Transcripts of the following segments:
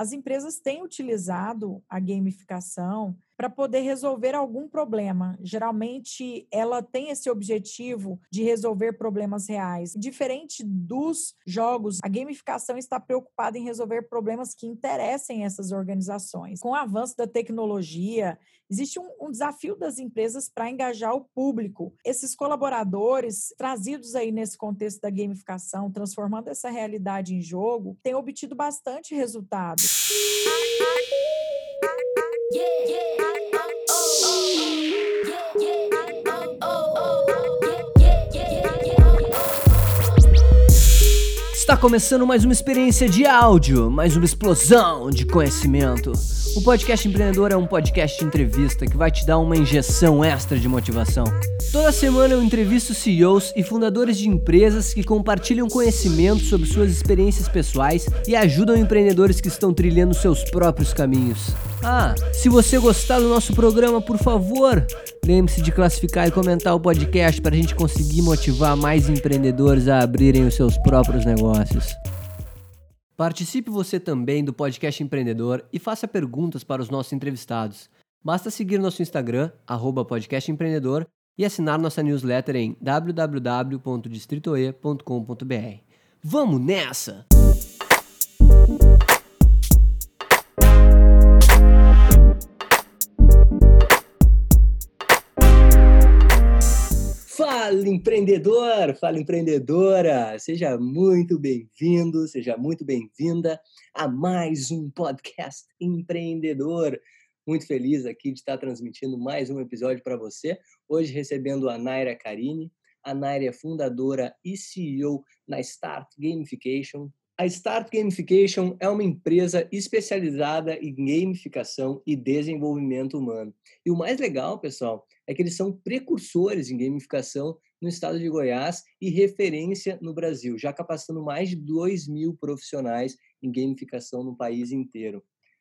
as empresas têm utilizado a gamificação para poder resolver algum problema. Geralmente, ela tem esse objetivo de resolver problemas reais. Diferente dos jogos, a gamificação está preocupada em resolver problemas que interessem essas organizações. Com o avanço da tecnologia, existe um, um desafio das empresas para engajar o público. Esses colaboradores, trazidos aí nesse contexto da gamificação, transformando essa realidade em jogo, têm obtido bastante resultado. Está começando mais uma experiência de áudio, mais uma explosão de conhecimento. O Podcast Empreendedor é um podcast de entrevista que vai te dar uma injeção extra de motivação. Toda semana eu entrevisto CEOs e fundadores de empresas que compartilham conhecimento sobre suas experiências pessoais e ajudam empreendedores que estão trilhando seus próprios caminhos. Ah, se você gostar do nosso programa, por favor, lembre-se de classificar e comentar o podcast para a gente conseguir motivar mais empreendedores a abrirem os seus próprios negócios. Participe você também do podcast empreendedor e faça perguntas para os nossos entrevistados. Basta seguir nosso Instagram, podcastempreendedor, e assinar nossa newsletter em www.distritoe.com.br. Vamos nessa! Fala empreendedor, fala empreendedora, seja muito bem-vindo, seja muito bem-vinda a mais um podcast empreendedor. Muito feliz aqui de estar transmitindo mais um episódio para você. Hoje recebendo a Naira Carini. A Naira é fundadora e CEO na Start Gamification. A Start Gamification é uma empresa especializada em gamificação e desenvolvimento humano. E o mais legal, pessoal, é que eles são precursores em gamificação no estado de Goiás e referência no Brasil, já capacitando mais de 2 mil profissionais em gamificação no país inteiro.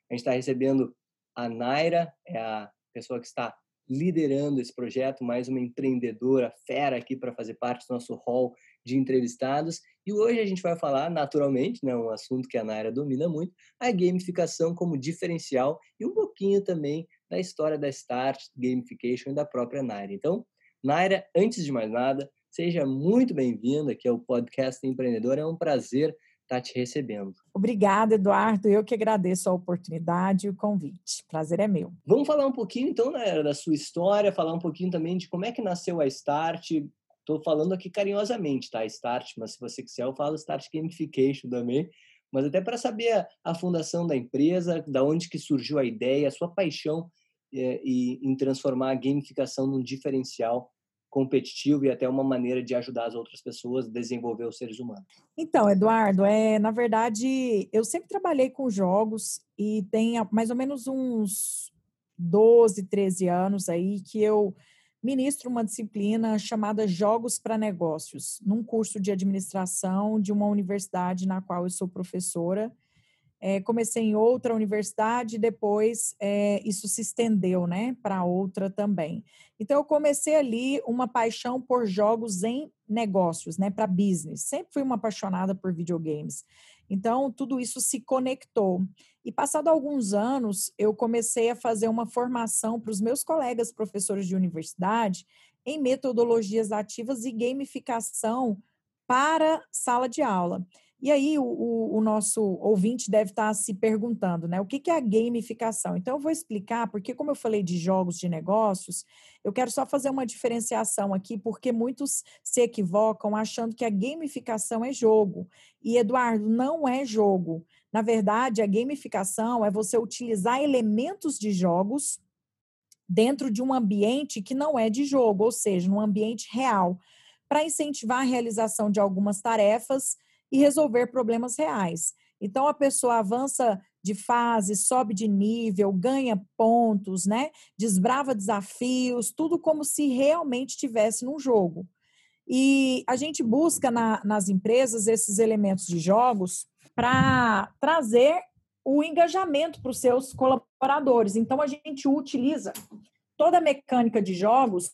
A gente está recebendo a Naira é a pessoa que está liderando esse projeto, mais uma empreendedora fera aqui para fazer parte do nosso hall de entrevistados. E hoje a gente vai falar, naturalmente, né, um assunto que a Naira domina muito, a gamificação como diferencial e um pouquinho também da história da Start, Gamification e da própria Naira. Então, Naira, antes de mais nada, seja muito bem-vinda aqui ao podcast Empreendedor. É um prazer estar te recebendo. Obrigada, Eduardo. Eu que agradeço a oportunidade e o convite. Prazer é meu. Vamos falar um pouquinho, então, né, da sua história, falar um pouquinho também de como é que nasceu a Start. Estou falando aqui carinhosamente, tá? Start, mas se você quiser, eu falo Start Gamification também. Mas até para saber a, a, fundação da empresa, da onde que surgiu a ideia, a sua paixão é, e, em transformar a gamificação num diferencial competitivo e até uma maneira de ajudar as outras pessoas a desenvolver os seres humanos. Então, Eduardo, é, na verdade, eu sempre trabalhei com jogos e tem mais ou menos uns 12, 13 anos aí que eu ministro uma disciplina chamada Jogos para Negócios, num curso de administração de uma universidade na qual eu sou professora é, comecei em outra universidade, depois é, isso se estendeu né, para outra também. Então, eu comecei ali uma paixão por jogos em negócios, né, para business. Sempre fui uma apaixonada por videogames. Então, tudo isso se conectou. E passado alguns anos, eu comecei a fazer uma formação para os meus colegas professores de universidade em metodologias ativas e gamificação para sala de aula. E aí o, o, o, nosso ouvinte deve estar se perguntando, né? O que, que é a gamificação? Então eu vou explicar, porque como eu falei de jogos de negócios, eu quero só fazer uma diferenciação aqui, porque muitos se equivocam achando que a gamificação é jogo. E Eduardo, não é jogo. Na verdade, a gamificação é você utilizar elementos de jogos dentro de um ambiente que não é de jogo, ou seja, num ambiente real, para incentivar a realização de algumas tarefas e resolver problemas reais. Então a pessoa avança de fase, sobe de nível, ganha pontos, né? Desbrava desafios, tudo como se realmente estivesse num jogo. E a gente busca na, nas empresas esses elementos de jogos para trazer o engajamento para os seus colaboradores. Então a gente utiliza toda a mecânica de jogos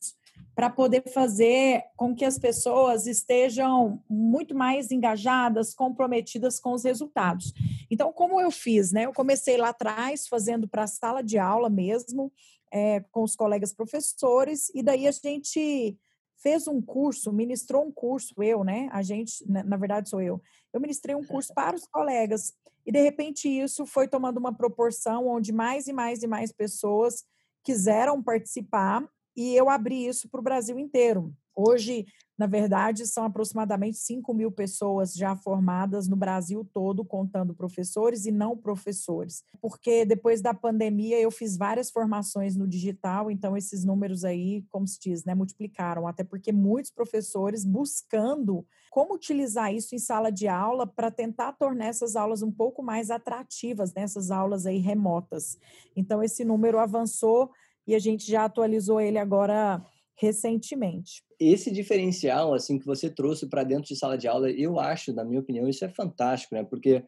para poder fazer com que as pessoas estejam muito mais engajadas, comprometidas com os resultados. Então, como eu fiz, né? Eu comecei lá atrás fazendo para a sala de aula mesmo, é, com os colegas professores, e daí a gente fez um curso, ministrou um curso, eu, né? A gente, na verdade, sou eu. Eu ministrei um curso para os colegas, e de repente isso foi tomando uma proporção onde mais e mais e mais pessoas quiseram participar e eu abri isso para o Brasil inteiro. Hoje, na verdade, são aproximadamente 5 mil pessoas já formadas no Brasil todo, contando professores e não professores. Porque depois da pandemia eu fiz várias formações no digital, então esses números aí, como se diz, né, multiplicaram. Até porque muitos professores buscando como utilizar isso em sala de aula para tentar tornar essas aulas um pouco mais atrativas, nessas né, aulas aí remotas. Então esse número avançou e a gente já atualizou ele agora recentemente. Esse diferencial assim que você trouxe para dentro de sala de aula, eu acho, na minha opinião, isso é fantástico, né? Porque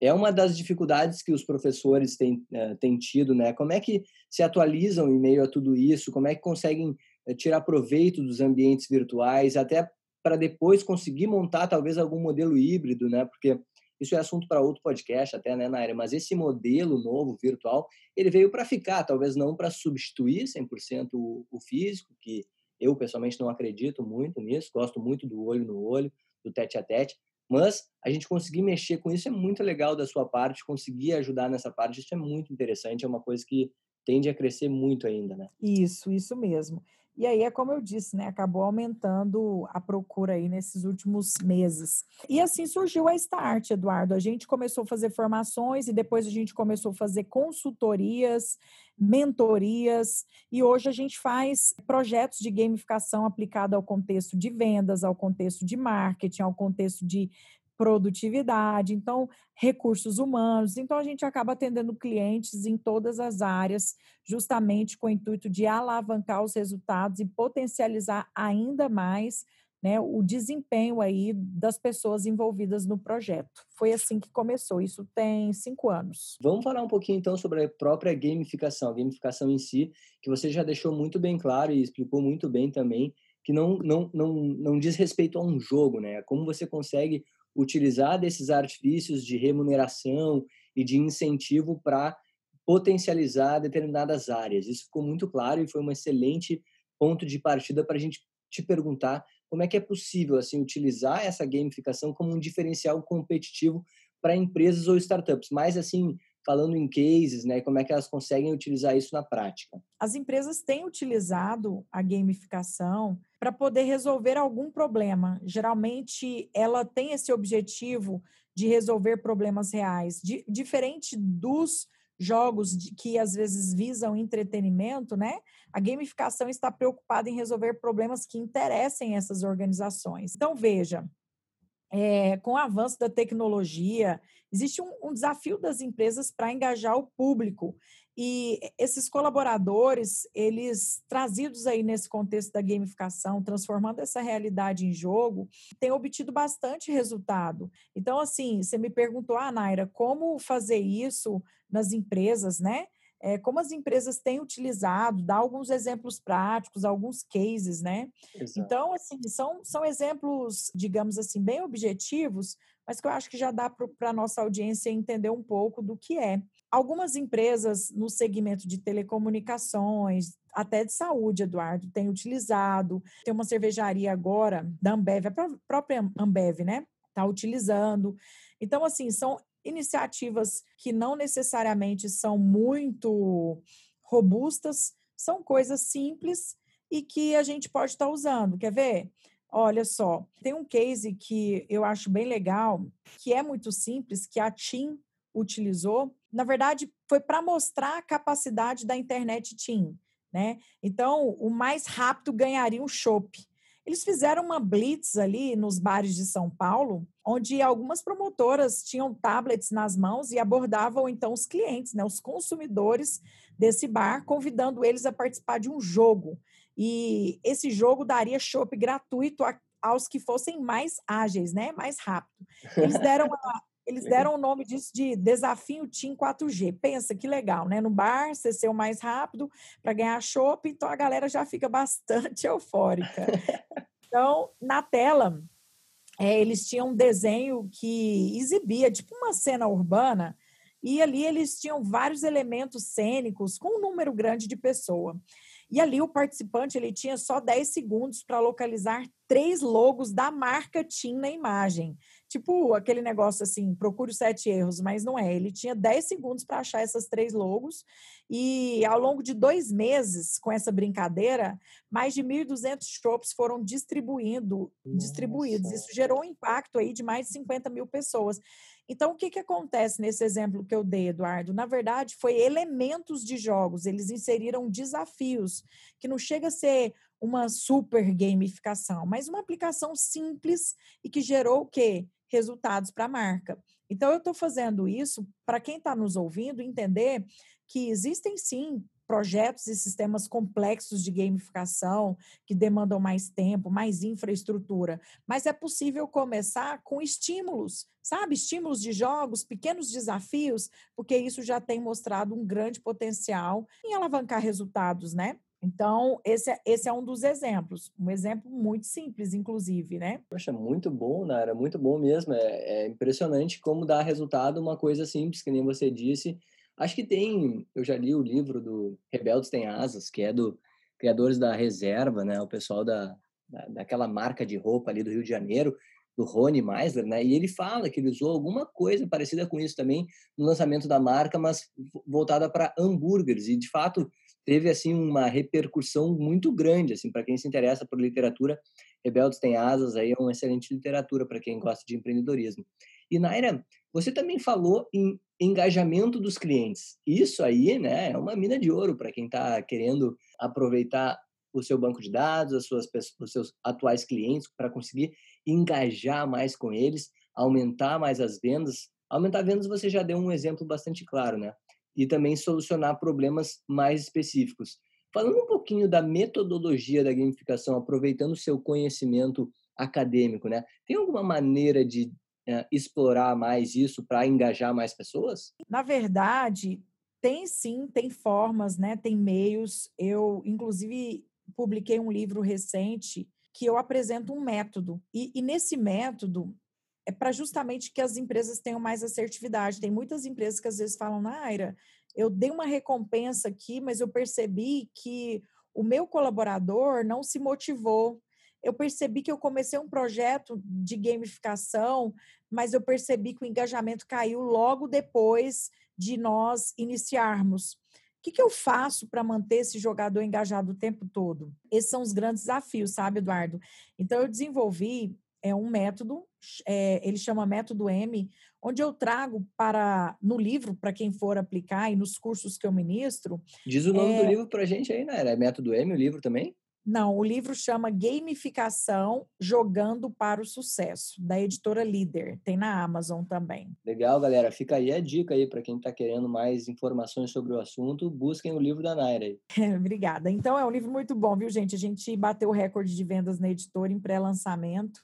é uma das dificuldades que os professores têm, uh, têm tido, né? Como é que se atualizam em meio a tudo isso? Como é que conseguem uh, tirar proveito dos ambientes virtuais, até para depois conseguir montar talvez algum modelo híbrido, né? Porque isso é assunto para outro podcast até, né, Naira? Mas esse modelo novo, virtual, ele veio para ficar, talvez não para substituir 100% o, o físico, que eu pessoalmente não acredito muito nisso, gosto muito do olho no olho, do tete a tete, mas a gente conseguir mexer com isso é muito legal da sua parte, conseguir ajudar nessa parte, isso é muito interessante, é uma coisa que tende a crescer muito ainda, né? Isso, isso mesmo. E aí é como eu disse, né? Acabou aumentando a procura aí nesses últimos meses. E assim surgiu a Start, Eduardo. A gente começou a fazer formações e depois a gente começou a fazer consultorias, mentorias, e hoje a gente faz projetos de gamificação aplicado ao contexto de vendas, ao contexto de marketing, ao contexto de produtividade, então recursos humanos. Então a gente acaba atendendo clientes em todas as áreas, justamente com o intuito de alavancar os resultados e potencializar ainda mais né, o desempenho aí das pessoas envolvidas no projeto. Foi assim que começou, isso tem cinco anos. Vamos falar um pouquinho então sobre a própria gamificação, a gamificação em si, que você já deixou muito bem claro e explicou muito bem também, que não, não, não, não diz respeito a um jogo, né? Como você consegue utilizar desses artifícios de remuneração e de incentivo para potencializar determinadas áreas. Isso ficou muito claro e foi um excelente ponto de partida para a gente te perguntar como é que é possível assim utilizar essa gamificação como um diferencial competitivo para empresas ou startups, mais assim falando em cases, né, como é que elas conseguem utilizar isso na prática? As empresas têm utilizado a gamificação para poder resolver algum problema. Geralmente, ela tem esse objetivo de resolver problemas reais, diferente dos jogos de, que às vezes visam entretenimento, né? A gamificação está preocupada em resolver problemas que interessem essas organizações. Então, veja, é, com o avanço da tecnologia, existe um, um desafio das empresas para engajar o público. E esses colaboradores, eles trazidos aí nesse contexto da gamificação, transformando essa realidade em jogo, têm obtido bastante resultado. Então, assim, você me perguntou, ah, Naira, como fazer isso nas empresas, né? É, como as empresas têm utilizado, dá alguns exemplos práticos, alguns cases, né? Exato. Então, assim, são, são exemplos, digamos assim, bem objetivos, mas que eu acho que já dá para a nossa audiência entender um pouco do que é. Algumas empresas no segmento de telecomunicações, até de saúde, Eduardo, têm utilizado. Tem uma cervejaria agora da Ambev, a própria Ambev, né? Está utilizando. Então, assim, são iniciativas que não necessariamente são muito robustas, são coisas simples e que a gente pode estar usando. Quer ver? Olha só, tem um case que eu acho bem legal, que é muito simples, que a TIM utilizou. Na verdade, foi para mostrar a capacidade da internet TIM. Né? Então, o mais rápido ganharia um chopp. Eles fizeram uma blitz ali nos bares de São Paulo, onde algumas promotoras tinham tablets nas mãos e abordavam então os clientes, né, os consumidores desse bar, convidando eles a participar de um jogo. E esse jogo daria chopp gratuito a, aos que fossem mais ágeis, né, mais rápido. Eles deram a, Eles deram o nome disso de Desafio Team 4G. Pensa que legal, né? No bar, você ser o mais rápido para ganhar chopp, então a galera já fica bastante eufórica. Então, na tela, é, eles tinham um desenho que exibia, tipo uma cena urbana, e ali eles tinham vários elementos cênicos com um número grande de pessoa. E ali o participante ele tinha só 10 segundos para localizar três logos da marca TIM na imagem. Tipo aquele negócio assim, procure os sete erros, mas não é. Ele tinha 10 segundos para achar essas três logos. E ao longo de dois meses, com essa brincadeira, mais de 1.200 shops foram distribuindo, distribuídos. Isso gerou um impacto aí de mais de 50 mil pessoas. Então, o que, que acontece nesse exemplo que eu dei, Eduardo? Na verdade, foi elementos de jogos, eles inseriram desafios, que não chega a ser uma super gamificação, mas uma aplicação simples e que gerou o quê? Resultados para a marca. Então, eu estou fazendo isso para quem está nos ouvindo entender que existem sim projetos e sistemas complexos de gamificação que demandam mais tempo, mais infraestrutura, mas é possível começar com estímulos, sabe? Estímulos de jogos, pequenos desafios, porque isso já tem mostrado um grande potencial em alavancar resultados, né? Então, esse é, esse é um dos exemplos. Um exemplo muito simples, inclusive, né? Poxa, muito bom, Nara, muito bom mesmo. É, é impressionante como dá resultado uma coisa simples, que nem você disse, Acho que tem, eu já li o livro do Rebeldes Tem Asas, que é do criadores da Reserva, né? O pessoal da, da daquela marca de roupa ali do Rio de Janeiro, do Rony Meisler, né? E ele fala que ele usou alguma coisa parecida com isso também no lançamento da marca, mas voltada para hambúrgueres. E de fato teve assim uma repercussão muito grande, assim, para quem se interessa por literatura. Rebeldes Tem Asas aí é uma excelente literatura para quem gosta de empreendedorismo. E Naira, você também falou em engajamento dos clientes. Isso aí, né, é uma mina de ouro para quem está querendo aproveitar o seu banco de dados, as suas, os seus atuais clientes, para conseguir engajar mais com eles, aumentar mais as vendas. Aumentar vendas você já deu um exemplo bastante claro, né? E também solucionar problemas mais específicos. Falando um pouquinho da metodologia da gamificação, aproveitando o seu conhecimento acadêmico, né? Tem alguma maneira de é, explorar mais isso para engajar mais pessoas? Na verdade, tem sim, tem formas, né? Tem meios. Eu, inclusive, publiquei um livro recente que eu apresento um método. E, e nesse método é para justamente que as empresas tenham mais assertividade. Tem muitas empresas que às vezes falam, Naira, eu dei uma recompensa aqui, mas eu percebi que o meu colaborador não se motivou eu percebi que eu comecei um projeto de gamificação, mas eu percebi que o engajamento caiu logo depois de nós iniciarmos. O que, que eu faço para manter esse jogador engajado o tempo todo? Esses são os grandes desafios, sabe, Eduardo? Então, eu desenvolvi é, um método, é, ele chama Método M, onde eu trago para, no livro, para quem for aplicar e nos cursos que eu ministro. Diz o nome é, do livro para a gente aí, né? É Método M o livro também? Não, o livro chama Gamificação Jogando para o Sucesso, da editora Líder. Tem na Amazon também. Legal, galera. Fica aí a dica aí para quem está querendo mais informações sobre o assunto, busquem o livro da Naira aí. Obrigada. Então é um livro muito bom, viu, gente? A gente bateu o recorde de vendas na editora em pré-lançamento.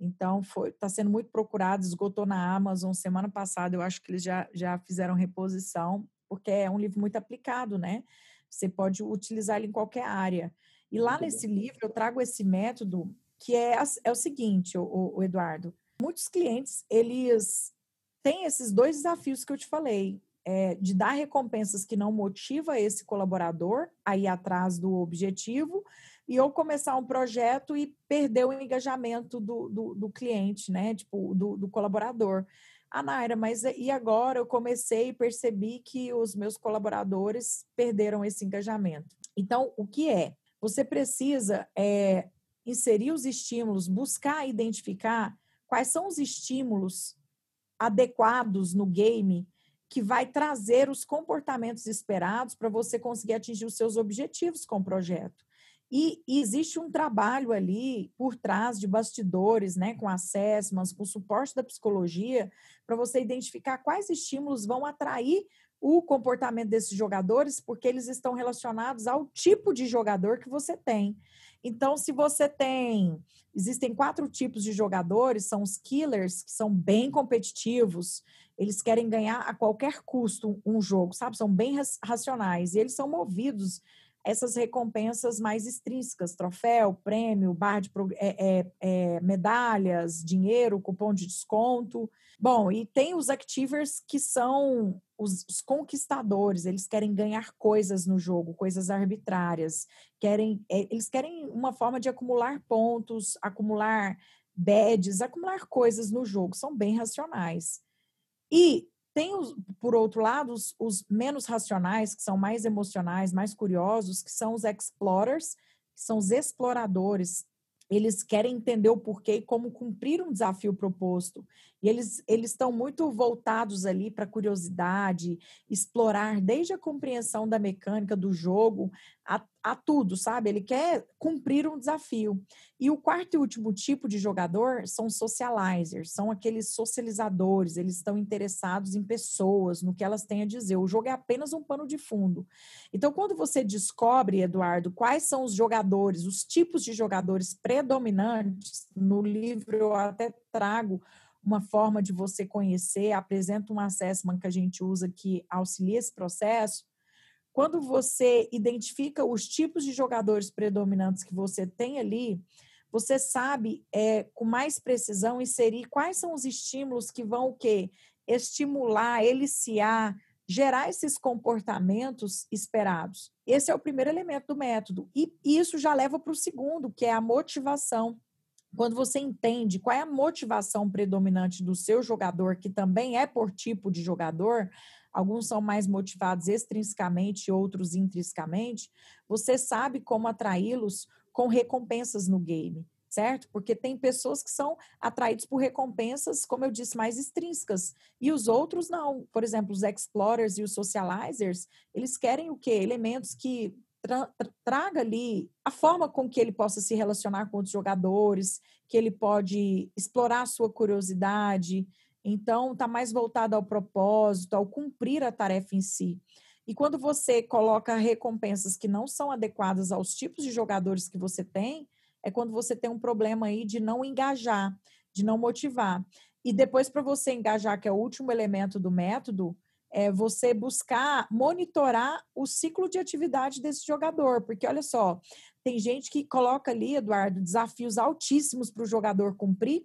Então, está sendo muito procurado, esgotou na Amazon. Semana passada, eu acho que eles já, já fizeram reposição, porque é um livro muito aplicado, né? Você pode utilizar ele em qualquer área. E lá Muito nesse bom. livro eu trago esse método que é, é o seguinte, o, o Eduardo. Muitos clientes, eles têm esses dois desafios que eu te falei. É, de dar recompensas que não motiva esse colaborador a ir atrás do objetivo e ou começar um projeto e perder o engajamento do, do, do cliente, né? Tipo, do, do colaborador. Ah, Naira, mas e agora eu comecei e percebi que os meus colaboradores perderam esse engajamento. Então, o que é? Você precisa é, inserir os estímulos, buscar identificar quais são os estímulos adequados no game que vai trazer os comportamentos esperados para você conseguir atingir os seus objetivos com o projeto. E, existe um trabalho ali por trás de bastidores, né, com assessments, com suporte da psicologia, para você identificar quais estímulos vão atrair o comportamento desses jogadores, porque eles estão relacionados ao tipo de jogador que você tem. Então, se você tem. Existem quatro tipos de jogadores: são os killers, que são bem competitivos, eles querem ganhar a qualquer custo um jogo, sabe? São bem racionais e eles são movidos essas recompensas mais extrínsecas, troféu, prêmio, barra de é, é, medalhas, dinheiro, cupom de desconto. Bom, e tem os activers que são os, os, conquistadores, eles querem ganhar coisas no jogo, coisas arbitrárias, querem, eles querem uma forma de acumular pontos, acumular badges, acumular coisas no jogo, são bem racionais. E tem, os, por outro lado, os, os, menos racionais, que são mais emocionais, mais curiosos, que são os explorers, que são os exploradores. Eles querem entender o porquê e como cumprir um desafio proposto. E eles, eles estão muito voltados ali para curiosidade, explorar desde a compreensão da mecânica do jogo a, a tudo, sabe? Ele quer cumprir um desafio. E o quarto e último tipo de jogador são socializers, são aqueles socializadores, eles estão interessados em pessoas, no que elas têm a dizer. O jogo é apenas um pano de fundo. Então, quando você descobre, Eduardo, quais são os jogadores, os tipos de jogadores predominantes, no livro eu até trago uma forma de você conhecer, apresenta um assessment que a gente usa que auxilia esse processo. Quando você identifica os tipos de jogadores predominantes que você tem ali, você sabe é, com mais precisão inserir quais são os estímulos que vão o quê? Estimular, eliciar, gerar esses comportamentos esperados. Esse é o primeiro elemento do método. E isso já leva para o segundo, que é a motivação quando você entende qual é a motivação predominante do seu jogador, que também é por tipo de jogador, alguns são mais motivados extrinsecamente, outros intrinsecamente, você sabe como atraí-los com recompensas no game, certo? Porque tem pessoas que são atraídos por recompensas, como eu disse, mais extrínsecas, e os outros não. Por exemplo, os explorers e os socializers, eles querem o quê? Elementos que tra traga ali a forma com que ele possa se relacionar com outros jogadores, que ele pode explorar a sua curiosidade. Então, está mais voltado ao propósito, ao cumprir a tarefa em si. E quando você coloca recompensas que não são adequadas aos tipos de jogadores que você tem, é quando você tem um problema aí de não engajar, de não motivar. E depois, para você engajar, que é o último elemento do método, é você buscar monitorar o ciclo de atividade desse jogador, porque olha só, tem gente que coloca ali, Eduardo, desafios altíssimos para o jogador cumprir,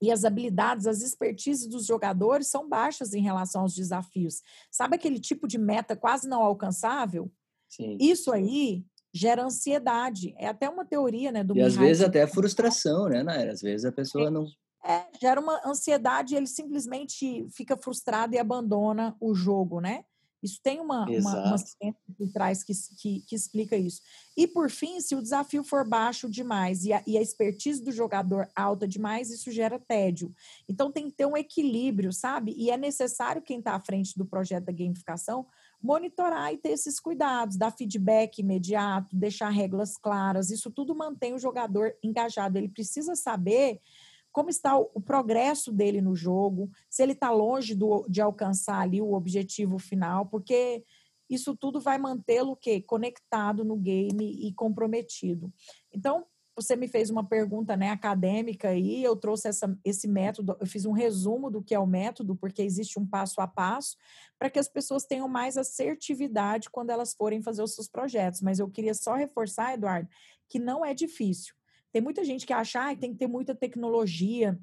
e as habilidades, as expertises dos jogadores são baixas em relação aos desafios. Sabe aquele tipo de meta quase não alcançável? Sim. Isso aí gera ansiedade. É até uma teoria, né? Do e às vezes até frustração, né, Naira? Às vezes a pessoa é. não é, gera uma ansiedade, ele simplesmente fica frustrado e abandona o jogo, né? Isso tem uma, uma, uma ciência por trás que, que, que, explica isso. E, por fim, se o desafio for baixo demais e a, e a expertise do jogador alta demais, isso gera tédio. Então, tem que ter um equilíbrio, sabe? E é necessário quem está à frente do projeto da gamificação monitorar e ter esses cuidados, dar feedback imediato, deixar regras claras. Isso tudo mantém o jogador engajado. Ele precisa saber como está o, o progresso dele no jogo, se ele está longe do, de alcançar ali o objetivo final, porque isso tudo vai mantê-lo que conectado no game e comprometido. Então, você me fez uma pergunta né, acadêmica e eu trouxe essa, esse método, eu fiz um resumo do que é o método, porque existe um passo a passo, para que as pessoas tenham mais assertividade quando elas forem fazer os seus projetos. Mas eu queria só reforçar, Eduardo, que não é difícil. Tem muita gente que acha que tem que ter muita tecnologia,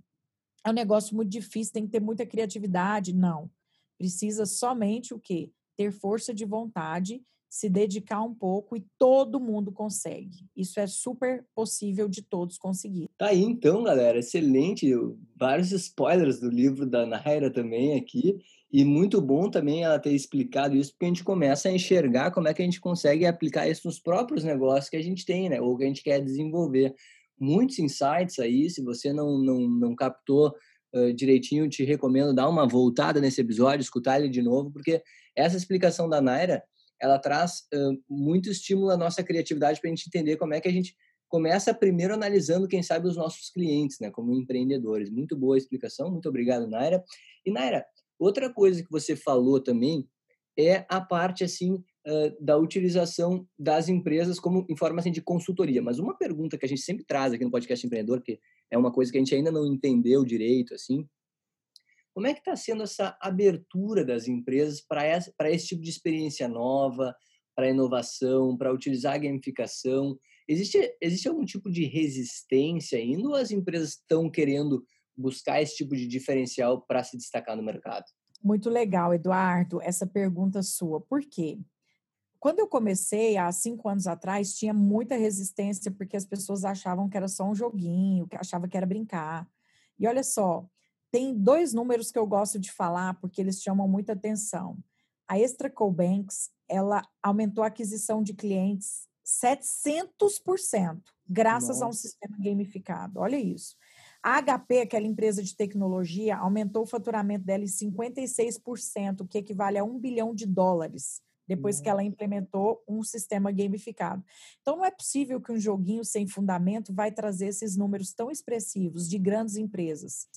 é um negócio muito difícil, tem que ter muita criatividade. Não. Precisa somente o quê? Ter força de vontade, se dedicar um pouco e todo mundo consegue. Isso é super possível de todos conseguir. Tá aí então, galera, excelente. Vários spoilers do livro da Naira também aqui. E muito bom também ela ter explicado isso, porque a gente começa a enxergar como é que a gente consegue aplicar isso nos próprios negócios que a gente tem, né? Ou que a gente quer desenvolver muitos insights aí. Se você não, não, não captou uh, direitinho, te recomendo dar uma voltada nesse episódio, escutar ele de novo, porque essa explicação da Naira, ela traz uh, muito estímulo à nossa criatividade para a gente entender como é que a gente começa primeiro analisando, quem sabe, os nossos clientes, né, como empreendedores. Muito boa explicação, muito obrigado, Naira. E, Naira, outra coisa que você falou também é a parte, assim, uh, da utilização das empresas como em forma assim, de consultoria. Mas uma pergunta que a gente sempre traz aqui no podcast empreendedor, que é uma coisa que a gente ainda não entendeu direito, assim, como é que está sendo essa abertura das empresas para esse, esse tipo de experiência nova, para inovação, para utilizar a gamificação? Existe, existe algum tipo de resistência ainda ou as empresas estão querendo buscar esse tipo de diferencial para se destacar no mercado? Muito legal, Eduardo, essa pergunta sua. Por quê? Quando eu comecei, há cinco anos atrás, tinha muita resistência, porque as pessoas achavam que era só um joguinho, que achavam que era brincar. E olha só, tem dois números que eu gosto de falar, porque eles chamam muita atenção. A Extra ela aumentou a aquisição de clientes 700%, graças Nossa. a um sistema gamificado. Olha isso. A HP, aquela empresa de tecnologia, aumentou o faturamento dela em 56%, o que equivale a um bilhão de dólares, depois que ela implementou um sistema gamificado. Então, não é possível que um joguinho sem fundamento vai trazer esses números tão expressivos de grandes empresas.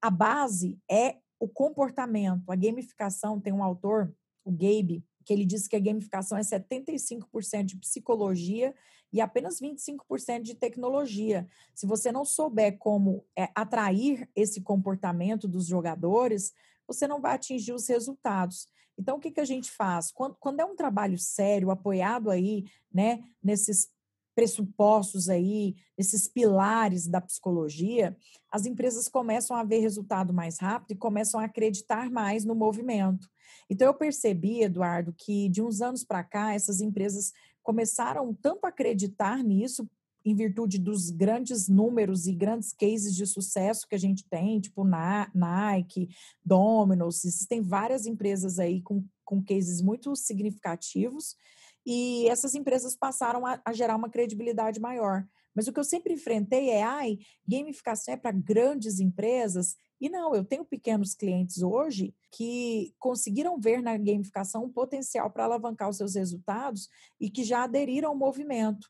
A base é o comportamento. A gamificação tem um autor, o Gabe, que ele diz que a gamificação é 75% de psicologia e apenas 25% de tecnologia. Se você não souber como é, atrair esse comportamento dos jogadores, você não vai atingir os resultados. Então, o que, que a gente faz? Quando, quando é um trabalho sério, apoiado aí, né, nesses pressupostos aí, esses pilares da psicologia, as empresas começam a ver resultado mais rápido e começam a acreditar mais no movimento. Então eu percebi, Eduardo, que de uns anos para cá essas empresas começaram tanto a acreditar nisso em virtude dos grandes números e grandes cases de sucesso que a gente tem, tipo Nike, Domino's, existem várias empresas aí com, com cases muito significativos, e essas empresas passaram a, a gerar uma credibilidade maior. Mas o que eu sempre enfrentei é, ai, gamificação é para grandes empresas. E não, eu tenho pequenos clientes hoje que conseguiram ver na gamificação um potencial para alavancar os seus resultados e que já aderiram ao movimento.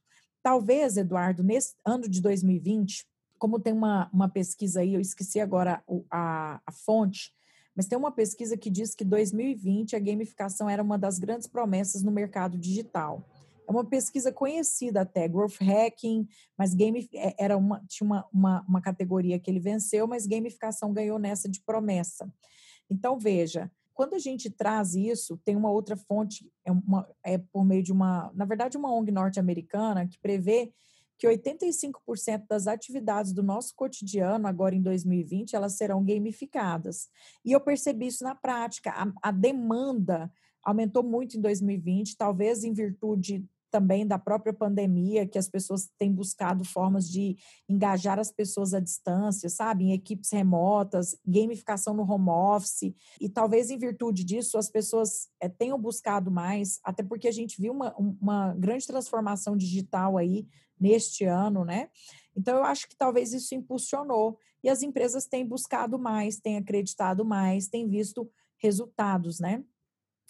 Talvez, Eduardo, nesse ano de 2020, como tem uma, uma pesquisa aí, eu esqueci agora a, a fonte, mas tem uma pesquisa que diz que 2020 a gamificação era uma das grandes promessas no mercado digital. É uma pesquisa conhecida até, Growth Hacking, mas game é, era uma, tinha uma, uma, uma categoria que ele venceu, mas gamificação ganhou nessa de promessa. Então, veja, quando a gente traz isso, tem uma outra fonte, é, uma, é por meio de uma, na verdade, uma ONG norte-americana que prevê que 85% das atividades do nosso cotidiano, agora em 2020, elas serão gamificadas. E eu percebi isso na prática. A, a demanda aumentou muito em 2020, talvez em virtude também da própria pandemia, que as pessoas têm buscado formas de engajar as pessoas à distância, sabe, em equipes remotas, gamificação no home office, e talvez em virtude disso as pessoas é, tenham buscado mais, até porque a gente viu uma, uma grande transformação digital aí neste ano, né? Então eu acho que talvez isso impulsionou e as empresas têm buscado mais, têm acreditado mais, têm visto resultados, né?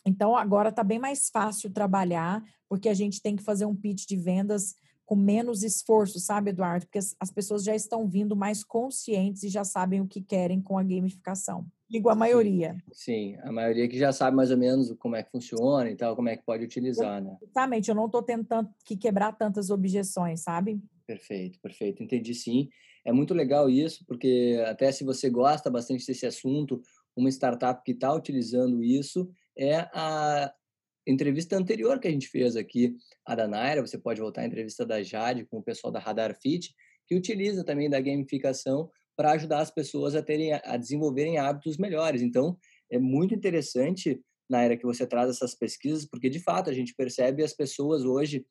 Então, agora está bem mais fácil trabalhar, porque a gente tem que fazer um pitch de vendas com menos esforço, sabe, Eduardo? Porque as pessoas já estão vindo mais conscientes e já sabem o que querem com a gamificação. Digo a maioria. Sim, sim, a maioria que já sabe mais ou menos como é que funciona e tal, como é que pode utilizar, né? Exatamente, eu não estou tentando que quebrar tantas objeções, sabe? Perfeito, perfeito. Entendi sim. É muito legal isso, porque até se você gosta bastante desse assunto, uma startup que está utilizando isso, é a entrevista anterior que a gente fez aqui, a da Naira, você pode voltar à entrevista da Jade com o pessoal da Radar Fit, que utiliza também da gamificação para ajudar as pessoas a terem a desenvolverem hábitos melhores. Então, é muito interessante, Naira, que você traz essas pesquisas, porque de fato a gente percebe as pessoas hoje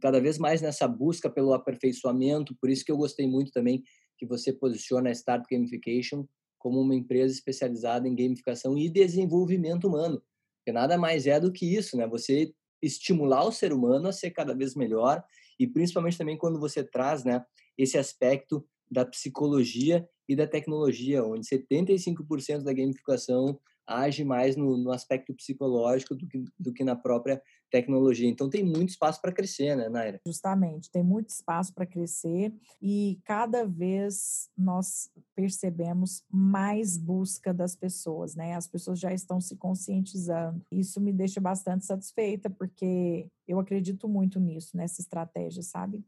cada vez mais nessa busca pelo aperfeiçoamento, por isso que eu gostei muito também que você posiciona a Start Gamification como uma empresa especializada em gamificação e desenvolvimento humano. Porque nada mais é do que isso, né? Você estimular o ser humano a ser cada vez melhor e principalmente também quando você traz, né, esse aspecto da psicologia e da tecnologia, onde 75% da gamificação age mais no, no aspecto psicológico do que, do que na própria tecnologia. Então tem muito espaço para crescer, né, Naira? Justamente, tem muito espaço para crescer e cada vez nós percebemos mais busca das pessoas, né? As pessoas já estão se conscientizando. Isso me deixa bastante satisfeita porque eu acredito muito nisso, nessa estratégia, sabe?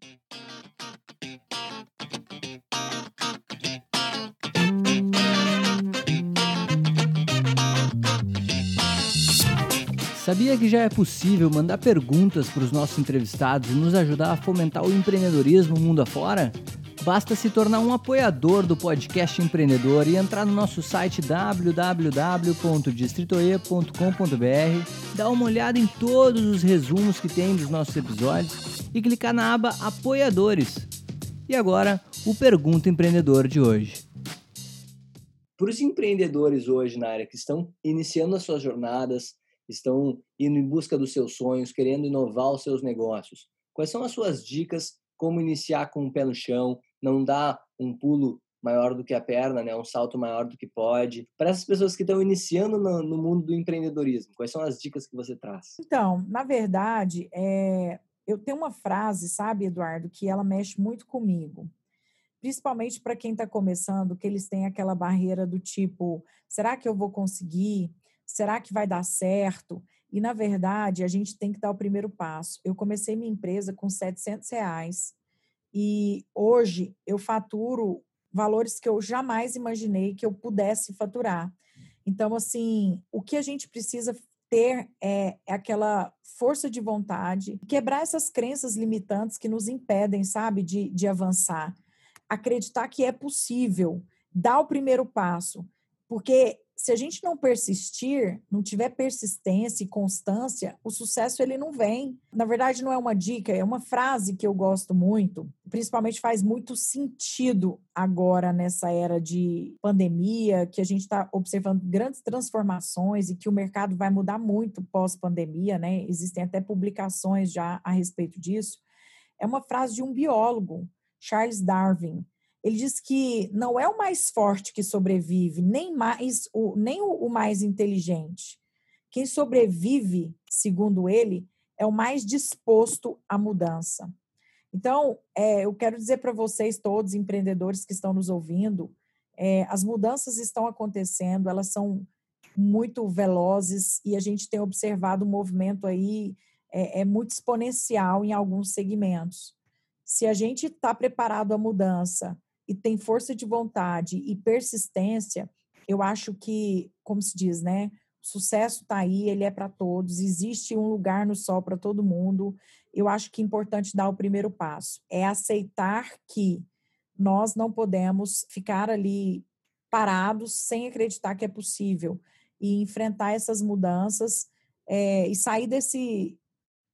Sabia que já é possível mandar perguntas para os nossos entrevistados e nos ajudar a fomentar o empreendedorismo mundo afora? Basta se tornar um apoiador do podcast empreendedor e entrar no nosso site www.distritoe.com.br, dar uma olhada em todos os resumos que tem dos nossos episódios e clicar na aba Apoiadores. E agora, o Pergunta Empreendedor de hoje. Para os empreendedores hoje na área que estão iniciando as suas jornadas, estão indo em busca dos seus sonhos, querendo inovar os seus negócios. Quais são as suas dicas como iniciar com o pé no chão, não dar um pulo maior do que a perna, né? um salto maior do que pode. Para essas pessoas que estão iniciando no, no, mundo do empreendedorismo, quais são as dicas que você traz? Então, na verdade, é... eu tenho uma frase, sabe, Eduardo, que ela mexe muito comigo. Principalmente para quem está começando, que eles têm aquela barreira do tipo: será que eu vou conseguir? Será que vai dar certo? E, na verdade, a gente tem que dar o primeiro passo. Eu comecei minha empresa com 700 reais e hoje eu faturo valores que eu jamais imaginei que eu pudesse faturar. Então, assim, o que a gente precisa ter é, é, aquela força de vontade, quebrar essas crenças limitantes que nos impedem, sabe, de, de avançar. Acreditar que é possível, dar o primeiro passo, porque se a gente não persistir, não tiver persistência e constância, o sucesso ele não vem. Na verdade, não é uma dica, é uma frase que eu gosto muito, principalmente faz muito sentido agora nessa era de pandemia, que a gente está observando grandes transformações e que o mercado vai mudar muito pós-pandemia, né? Existem até publicações já a respeito disso. É uma frase de um biólogo, Charles Darwin ele diz que não é o mais forte que sobrevive, nem, mais o, nem o, o mais inteligente. Quem sobrevive, segundo ele, é o mais disposto à mudança. Então, é, eu quero dizer para vocês todos, empreendedores que estão nos ouvindo, é, as mudanças estão acontecendo, elas são muito velozes e a gente tem observado um movimento aí é, é muito exponencial em alguns segmentos. Se a gente está preparado à mudança, e tem força de vontade e persistência, eu acho que, como se diz, né? O sucesso está aí, ele é para todos, existe um lugar no sol para todo mundo. Eu acho que é importante dar o primeiro passo, é aceitar que nós não podemos ficar ali parados sem acreditar que é possível e enfrentar essas mudanças é, e sair desse,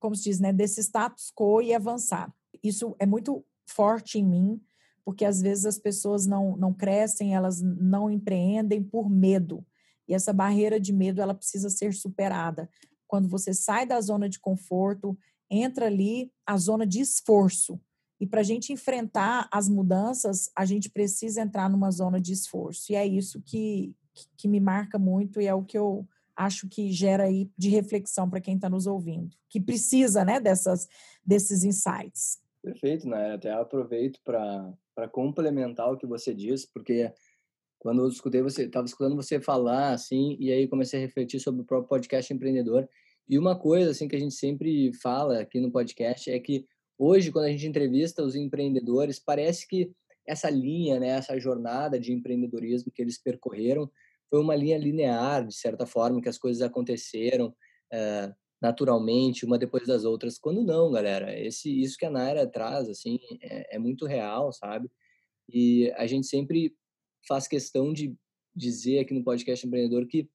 como se diz, né, desse status quo e avançar. Isso é muito forte em mim porque às vezes as pessoas não, não crescem, elas não empreendem por medo. E essa barreira de medo, ela precisa ser superada. Quando você sai da zona de conforto, entra ali a zona de esforço. E para a gente enfrentar as mudanças, a gente precisa entrar numa zona de esforço. E é isso que, que me marca muito e é o que eu acho que gera aí de reflexão para quem está nos ouvindo, que precisa né, dessas, desses insights. Perfeito, né? Até aproveito para complementar o que você disse, porque quando eu escutei você, estava escutando você falar assim, e aí comecei a refletir sobre o próprio podcast empreendedor. E uma coisa assim que a gente sempre fala aqui no podcast é que hoje quando a gente entrevista os empreendedores, parece que essa linha, né, essa jornada de empreendedorismo que eles percorreram foi uma linha linear, de certa forma, que as coisas aconteceram, uh, naturalmente, uma depois das outras. Quando não, galera, esse isso que a Naira traz, assim, é, é muito real, sabe? E a gente sempre faz questão de dizer aqui no podcast empreendedor que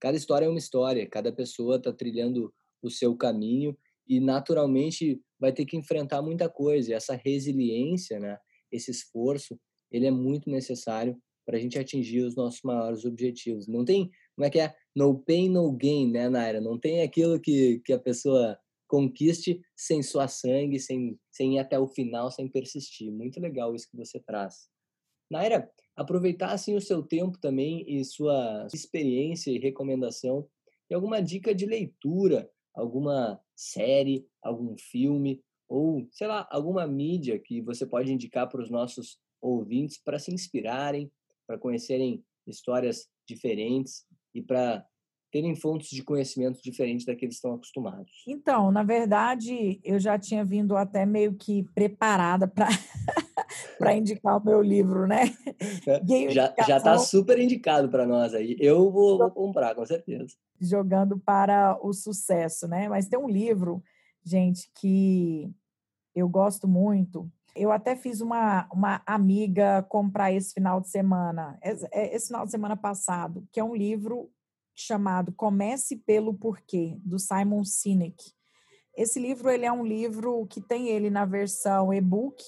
cada história é uma história, cada pessoa está trilhando o seu caminho e naturalmente vai ter que enfrentar muita coisa. E essa resiliência, né, esse esforço, ele é muito necessário para a gente atingir os nossos maiores objetivos. Não tem, como é que é? No pain, no gain, né, Naira? Não tem aquilo que, que a pessoa conquiste sem suar sangue, sem, sem ir até o final, sem persistir. Muito legal isso que você traz. Naira, aproveitar assim o seu tempo também e sua experiência e recomendação e alguma dica de leitura, alguma série, algum filme ou, sei lá, alguma mídia que você pode indicar para os nossos ouvintes para se inspirarem, para conhecerem histórias diferentes e para terem fontes de conhecimento diferentes daqueles que estão acostumados? Então, na verdade, eu já tinha vindo até meio que preparada para para indicar o meu livro, né? É, já já está super indicado para nós aí. Eu vou, vou, comprar, com certeza. Jogando para o sucesso, né? Mas tem um livro, gente, que eu gosto muito. Eu até fiz uma, uma amiga comprar esse final de semana, esse, é, esse final de semana passado, que é um livro chamado Comece pelo Porquê, do Simon Sinek. Esse livro ele é um livro que tem ele na versão e-book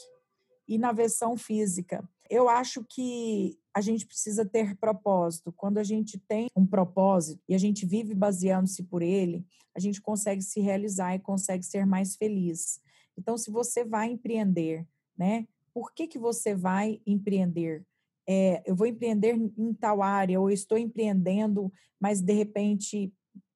e na versão física. Eu acho que a gente precisa ter propósito. Quando a gente tem um propósito e a gente vive baseando-se por ele, a gente consegue se realizar e consegue ser mais feliz. Então, se você vai empreender, né? Por que, que você vai empreender? é, eu vou empreender em tal área, ou estou empreendendo, mas de repente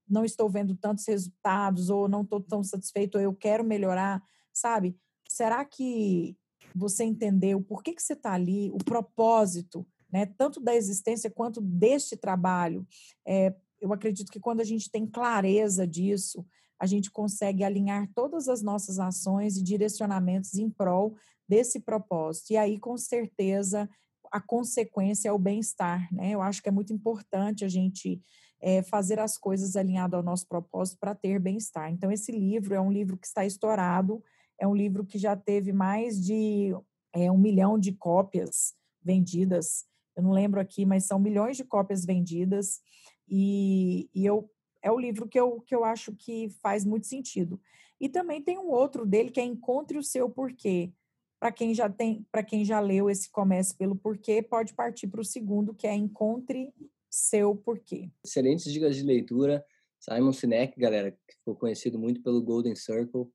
não estou vendo tantos resultados, ou não estou tão satisfeito, ou eu quero melhorar, sabe? Será que você entendeu por que, que você está ali, o propósito, né, tanto da existência quanto deste trabalho? É, eu acredito que quando a gente tem clareza disso, a gente consegue alinhar todas as nossas ações e direcionamentos em prol desse propósito. E aí, com certeza, a consequência é o bem-estar, né? Eu acho que é muito importante a gente é, fazer as coisas alinhado ao nosso propósito para ter bem-estar. Então, esse livro é um livro que está estourado, é um livro que já teve mais de é, um milhão de cópias vendidas. Eu não lembro aqui, mas são milhões de cópias vendidas. E, e eu é o livro que eu, que eu acho que faz muito sentido. E também tem um outro dele que é Encontre o Seu Porquê, para quem já tem, para quem já leu esse Comece pelo Porquê, pode partir para o segundo, que é Encontre seu porquê. Excelentes dicas de leitura. Simon Sinek, galera, que ficou conhecido muito pelo Golden Circle,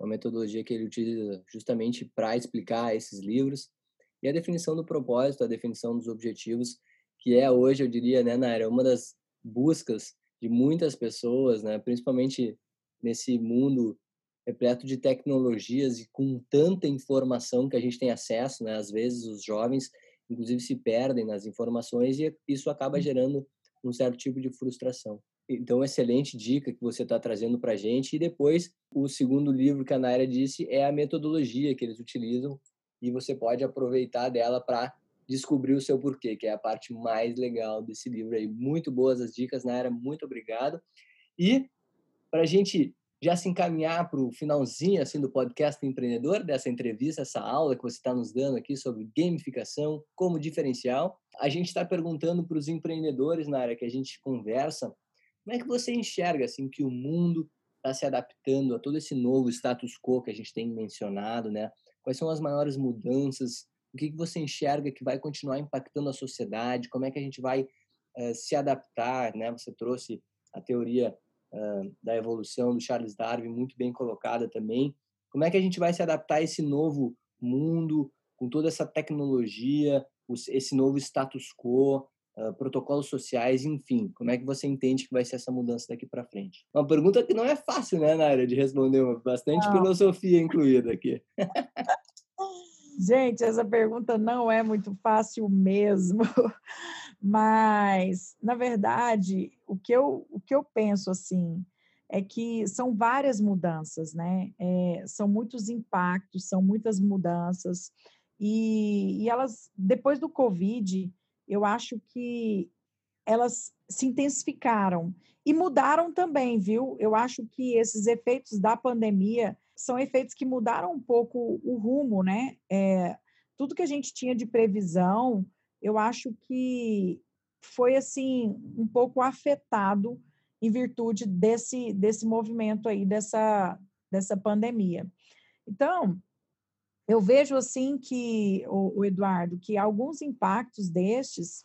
uma metodologia que ele utiliza justamente para explicar esses livros. E a definição do propósito, a definição dos objetivos, que é hoje, eu diria, né, Naira, uma das buscas de muitas pessoas, né, principalmente nesse mundo repleto de tecnologias e com tanta informação que a gente tem acesso, né? Às vezes os jovens, inclusive, se perdem nas informações e isso acaba gerando um certo tipo de frustração. Então, excelente dica que você está trazendo para a gente. E depois, o segundo livro que a Naira disse é a metodologia que eles utilizam e você pode aproveitar dela para descobrir o seu porquê, que é a parte mais legal desse livro aí. Muito boas as dicas, Naira, muito obrigado. E para a gente já se encaminhar para o finalzinho assim do podcast empreendedor, dessa entrevista, essa aula que você está nos dando aqui sobre gamificação como diferencial, a gente está perguntando para os empreendedores na área que a gente conversa, como é que você enxerga assim que o mundo está se adaptando a todo esse novo status quo que a gente tem mencionado, né? Quais são as maiores mudanças? O que, que você enxerga que vai continuar impactando a sociedade? Como é que a gente vai uh, se adaptar, né? Você trouxe a teoria da evolução do Charles Darwin, muito bem colocada também. Como é que a gente vai se adaptar a esse novo mundo, com toda essa tecnologia, esse novo status quo, uh, protocolos sociais, enfim? Como é que você entende que vai ser essa mudança daqui para frente? Uma pergunta que não é fácil, né, Nária, de responder, bastante não. filosofia incluída aqui. Gente, essa pergunta não é muito fácil mesmo. Mas, na verdade, o que eu, o que eu penso assim é que são várias mudanças, né? É, são muitos impactos, são muitas mudanças. E, e elas, depois do Covid, eu acho que elas se intensificaram e mudaram também, viu? Eu acho que esses efeitos da pandemia são efeitos que mudaram um pouco o rumo, né? É, tudo que a gente tinha de previsão, eu acho que foi assim um pouco afetado em virtude desse desse movimento aí dessa dessa pandemia. Então, eu vejo assim que o, o Eduardo que alguns impactos destes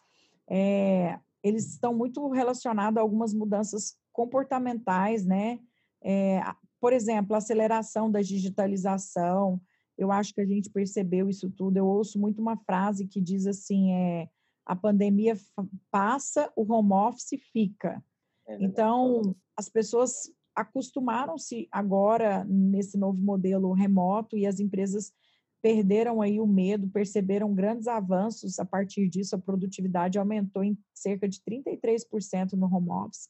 é, eles estão muito relacionados a algumas mudanças comportamentais, né? É, por exemplo, a aceleração da digitalização, eu acho que a gente percebeu isso tudo. Eu ouço muito uma frase que diz assim: é, a pandemia passa, o home office fica. É então, as pessoas acostumaram-se agora nesse novo modelo remoto e as empresas perderam aí o medo, perceberam grandes avanços a partir disso, a produtividade aumentou em cerca de 33% no home office,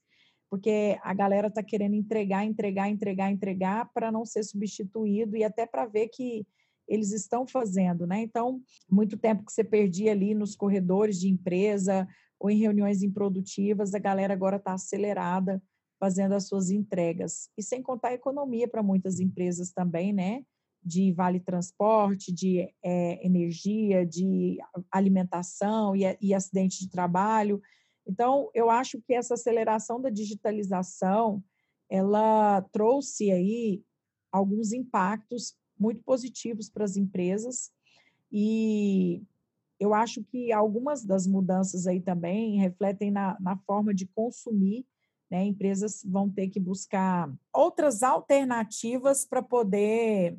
porque a galera está querendo entregar, entregar, entregar, entregar para não ser substituído e até para ver que eles estão fazendo, né? Então, muito tempo que você perdia ali nos corredores de empresa ou em reuniões improdutivas, a galera agora está acelerada fazendo as suas entregas. E sem contar a economia para muitas empresas também, né? De vale transporte, de é, energia, de alimentação e, e acidente de trabalho. Então, eu acho que essa aceleração da digitalização, ela trouxe aí alguns impactos muito positivos para as empresas e eu acho que algumas das mudanças aí também refletem na, na forma de consumir né? Empresas vão ter que buscar outras alternativas para poder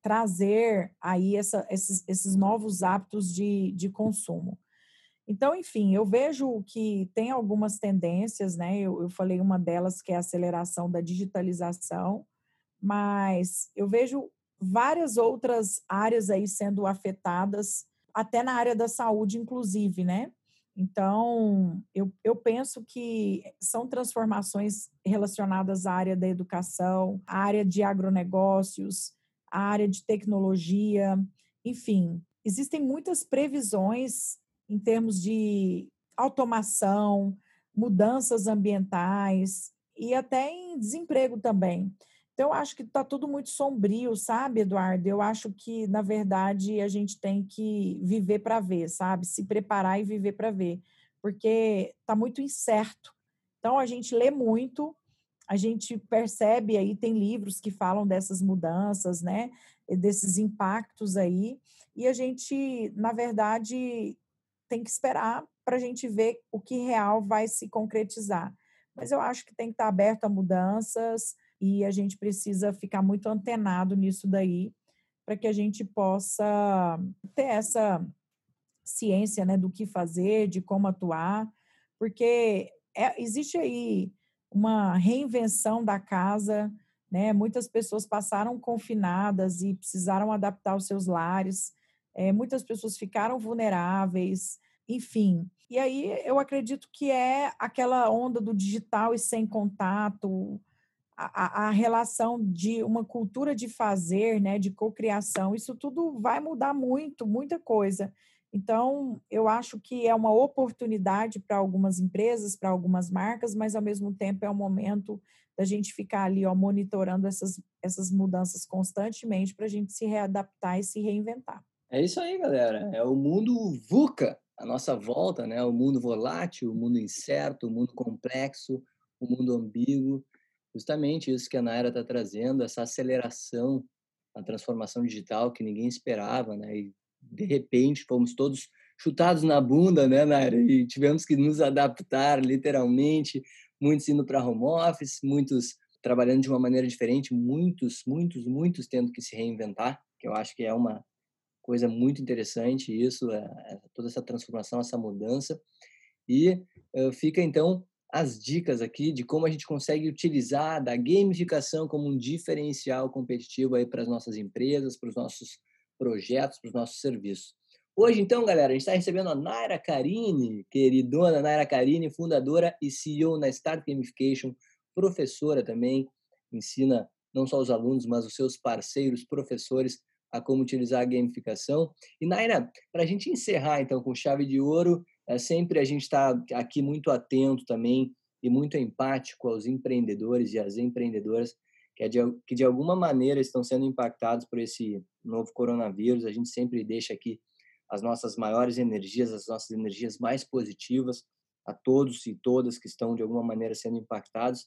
trazer aí essa, esses, esses novos hábitos de, de consumo. Então, enfim, eu vejo que tem algumas tendências, né? Eu, eu falei uma delas que é a aceleração da digitalização, mas eu vejo várias outras áreas aí sendo afetadas, até na área da saúde, inclusive, né? Então, eu, eu penso que são transformações relacionadas à área da educação, à área de agronegócios, à área de tecnologia, enfim, existem muitas previsões em termos de automação, mudanças ambientais e até em desemprego também. Então, eu acho que está tudo muito sombrio, sabe, Eduardo? Eu acho que, na verdade, a gente tem que viver para ver, sabe? Se preparar e viver para ver, porque está muito incerto. Então, a gente lê muito, a gente percebe aí, tem livros que falam dessas mudanças, né? Desses impactos aí, e a gente, na verdade, tem que esperar para a gente ver o que real vai se concretizar. Mas eu acho que tem que estar tá aberto a mudanças, e a gente precisa ficar muito antenado nisso daí para que a gente possa ter essa ciência né, do que fazer, de como atuar, porque é, existe aí uma reinvenção da casa, né? Muitas pessoas passaram confinadas e precisaram adaptar os seus lares, é, muitas pessoas ficaram vulneráveis, enfim. E aí eu acredito que é aquela onda do digital e sem contato, a, a, relação de uma cultura de fazer, né, de cocriação, isso tudo vai mudar muito, muita coisa. Então, eu acho que é uma oportunidade para algumas empresas, para algumas marcas, mas ao mesmo tempo é um momento da gente ficar ali, ó, monitorando essas, essas mudanças constantemente para a gente se readaptar e se reinventar. É isso aí, galera. É o mundo VUCA, a nossa volta, né? O mundo volátil, o mundo incerto, o mundo complexo, o mundo ambíguo justamente isso que a Naira está trazendo, essa aceleração, a transformação digital que ninguém esperava, né? E de repente fomos todos chutados na bunda, né, Naira? E tivemos que nos adaptar, literalmente, muitos indo para home office, muitos trabalhando de uma maneira diferente, muitos, muitos, muitos tendo que se reinventar, que eu acho que é uma coisa muito interessante isso, é, é toda essa transformação, essa mudança. E uh, fica então as dicas aqui de como a gente consegue utilizar da gamificação como um diferencial competitivo aí para as nossas empresas, para os nossos projetos, para os nossos serviços. Hoje, então, galera, a gente está recebendo a Naira Carini, queridona Naira Carini, fundadora e CEO na Start Gamification, professora também, ensina não só os alunos, mas os seus parceiros, professores, a como utilizar a gamificação. E, Naira, para a gente encerrar, então, com chave de ouro, é sempre a gente está aqui muito atento também e muito empático aos empreendedores e às empreendedoras que, de, que de alguma maneira estão sendo impactados por esse novo coronavírus. A gente sempre deixa aqui as nossas maiores energias, as nossas energias mais positivas a todos e todas que estão de alguma maneira sendo impactados.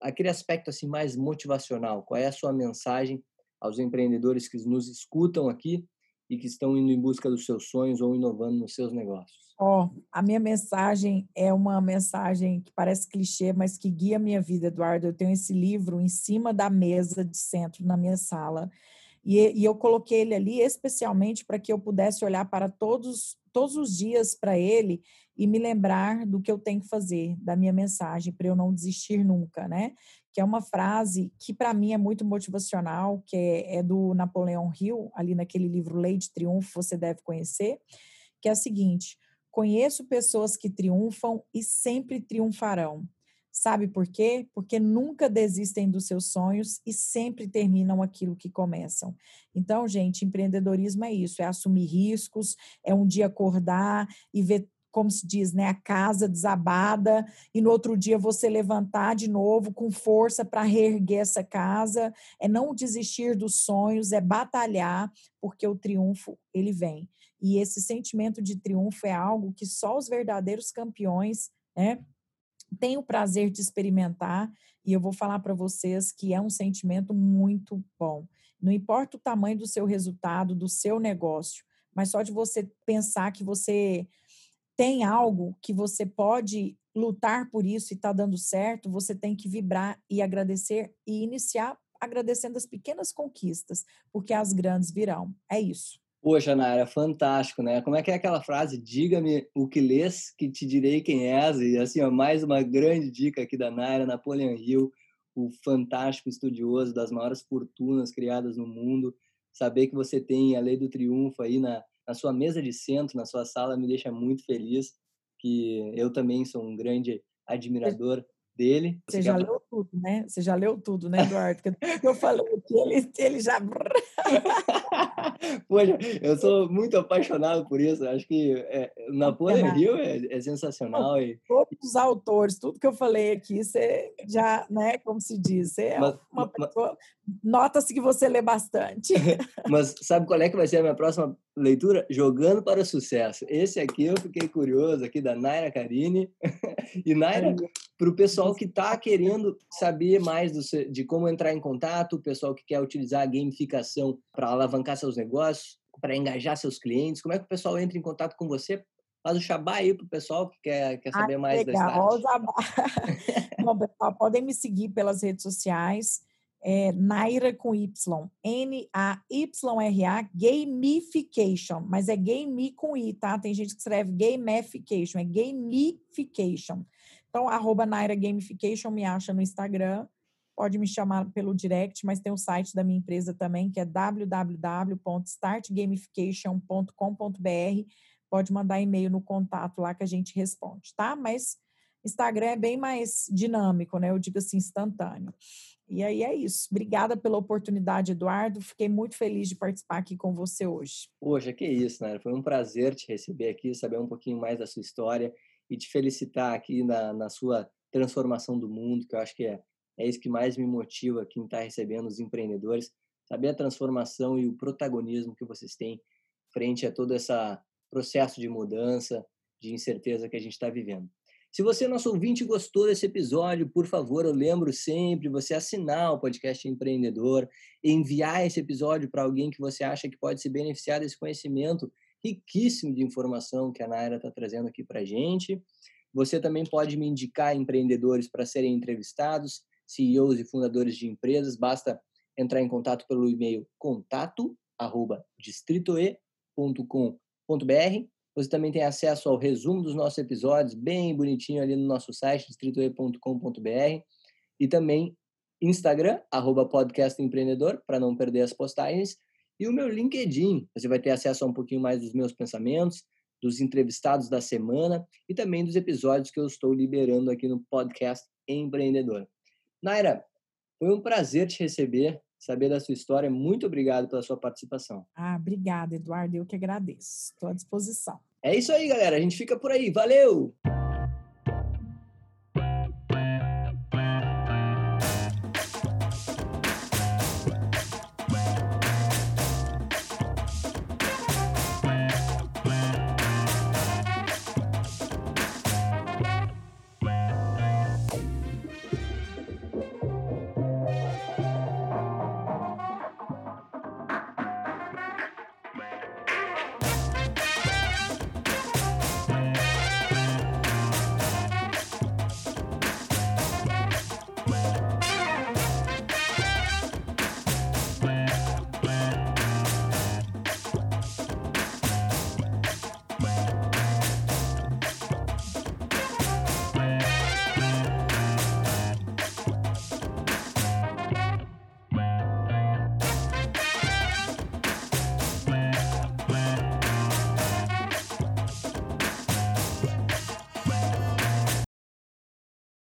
Aquele aspecto assim mais motivacional, qual é a sua mensagem aos empreendedores que nos escutam aqui e que estão indo em busca dos seus sonhos ou inovando nos seus negócios? Ó, oh, a minha mensagem é uma mensagem que parece clichê, mas que guia a minha vida, Eduardo. Eu tenho esse livro em cima da mesa de centro na minha sala. E, e eu coloquei ele ali especialmente para que eu pudesse olhar para todos todos os dias para ele e me lembrar do que eu tenho que fazer, da minha mensagem, para eu não desistir nunca, né? Que é uma frase que para mim é muito motivacional, que é, é do Napoleão Hill, ali naquele livro Lei de Triunfo, você deve conhecer, que é a seguinte: conheço pessoas que triunfam e sempre triunfarão. Sabe por quê? Porque nunca desistem dos seus sonhos e sempre terminam aquilo que começam. Então, gente, empreendedorismo é isso: é assumir riscos, é um dia acordar e ver como se diz, né, a casa desabada e no outro dia você levantar de novo com força para reerguer essa casa, é não desistir dos sonhos, é batalhar, porque o triunfo ele vem. E esse sentimento de triunfo é algo que só os verdadeiros campeões, né, tenho o prazer de experimentar e eu vou falar para vocês que é um sentimento muito bom. Não importa o tamanho do seu resultado, do seu negócio, mas só de você pensar que você tem algo que você pode lutar por isso e está dando certo, você tem que vibrar e agradecer e iniciar agradecendo as pequenas conquistas, porque as grandes virão. É isso. Poxa, Nara, fantástico, né? Como é que é aquela frase? Diga-me o que lês, que te direi quem és. E assim, ó, mais uma grande dica aqui da Naira, Napoleon Hill, o fantástico estudioso das maiores fortunas criadas no mundo. Saber que você tem a lei do triunfo aí na, na sua mesa de centro, na sua sala, me deixa muito feliz. Que eu também sou um grande admirador dele. Você, Você já quer... leu tudo, né? Você já leu tudo, né, Eduardo? Porque eu falei que ele, ele já. Poxa, eu sou muito apaixonado por isso. Acho que é, Napoleon Hill é, é sensacional. E... Todos os autores, tudo que eu falei aqui, você já, né, como se diz, você é mas, uma pessoa. Nota-se que você lê bastante. mas sabe qual é que vai ser a minha próxima leitura? Jogando para o Sucesso. Esse aqui eu fiquei curioso, aqui da Naira Karine. e Naira, para o pessoal que está querendo saber mais do, de como entrar em contato, o pessoal que quer utilizar a gamificação para alavancar seus negócios, para engajar seus clientes, como é que o pessoal entra em contato com você? Faz o xabá aí para o pessoal que quer, quer saber ah, mais legal. da. Bom, pessoal, podem me seguir pelas redes sociais é Naira com Y, N-A-Y-R-A, gamification, mas é game com I, tá? Tem gente que escreve gamification, é gamification. Então, arroba Naira Gamification me acha no Instagram, pode me chamar pelo direct, mas tem o site da minha empresa também, que é www.startgamification.com.br, pode mandar e-mail no contato lá que a gente responde, tá? Mas Instagram é bem mais dinâmico, né? Eu digo assim, instantâneo. E aí é isso. Obrigada pela oportunidade, Eduardo. Fiquei muito feliz de participar aqui com você hoje. Poxa, que isso, né? Foi um prazer te receber aqui, saber um pouquinho mais da sua história e te felicitar aqui na, na sua transformação do mundo, que eu acho que é, é isso que mais me motiva quem está recebendo os empreendedores, saber a transformação e o protagonismo que vocês têm frente a todo esse processo de mudança, de incerteza que a gente está vivendo. Se você, nosso ouvinte, gostou desse episódio, por favor, eu lembro sempre você assinar o podcast Empreendedor, enviar esse episódio para alguém que você acha que pode se beneficiar desse conhecimento riquíssimo de informação que a Naira está trazendo aqui para a gente. Você também pode me indicar empreendedores para serem entrevistados, CEOs e fundadores de empresas. Basta entrar em contato pelo e-mail contato@distritoe.com.br você também tem acesso ao resumo dos nossos episódios, bem bonitinho ali no nosso site, distritoe.com.br. E também Instagram, arroba podcast empreendedor, para não perder as postagens. E o meu LinkedIn, você vai ter acesso a um pouquinho mais dos meus pensamentos, dos entrevistados da semana e também dos episódios que eu estou liberando aqui no podcast Empreendedor. Naira, foi um prazer te receber, saber da sua história. Muito obrigado pela sua participação. Ah, obrigada, Eduardo. Eu que agradeço. Estou à disposição. É isso aí, galera. A gente fica por aí. Valeu!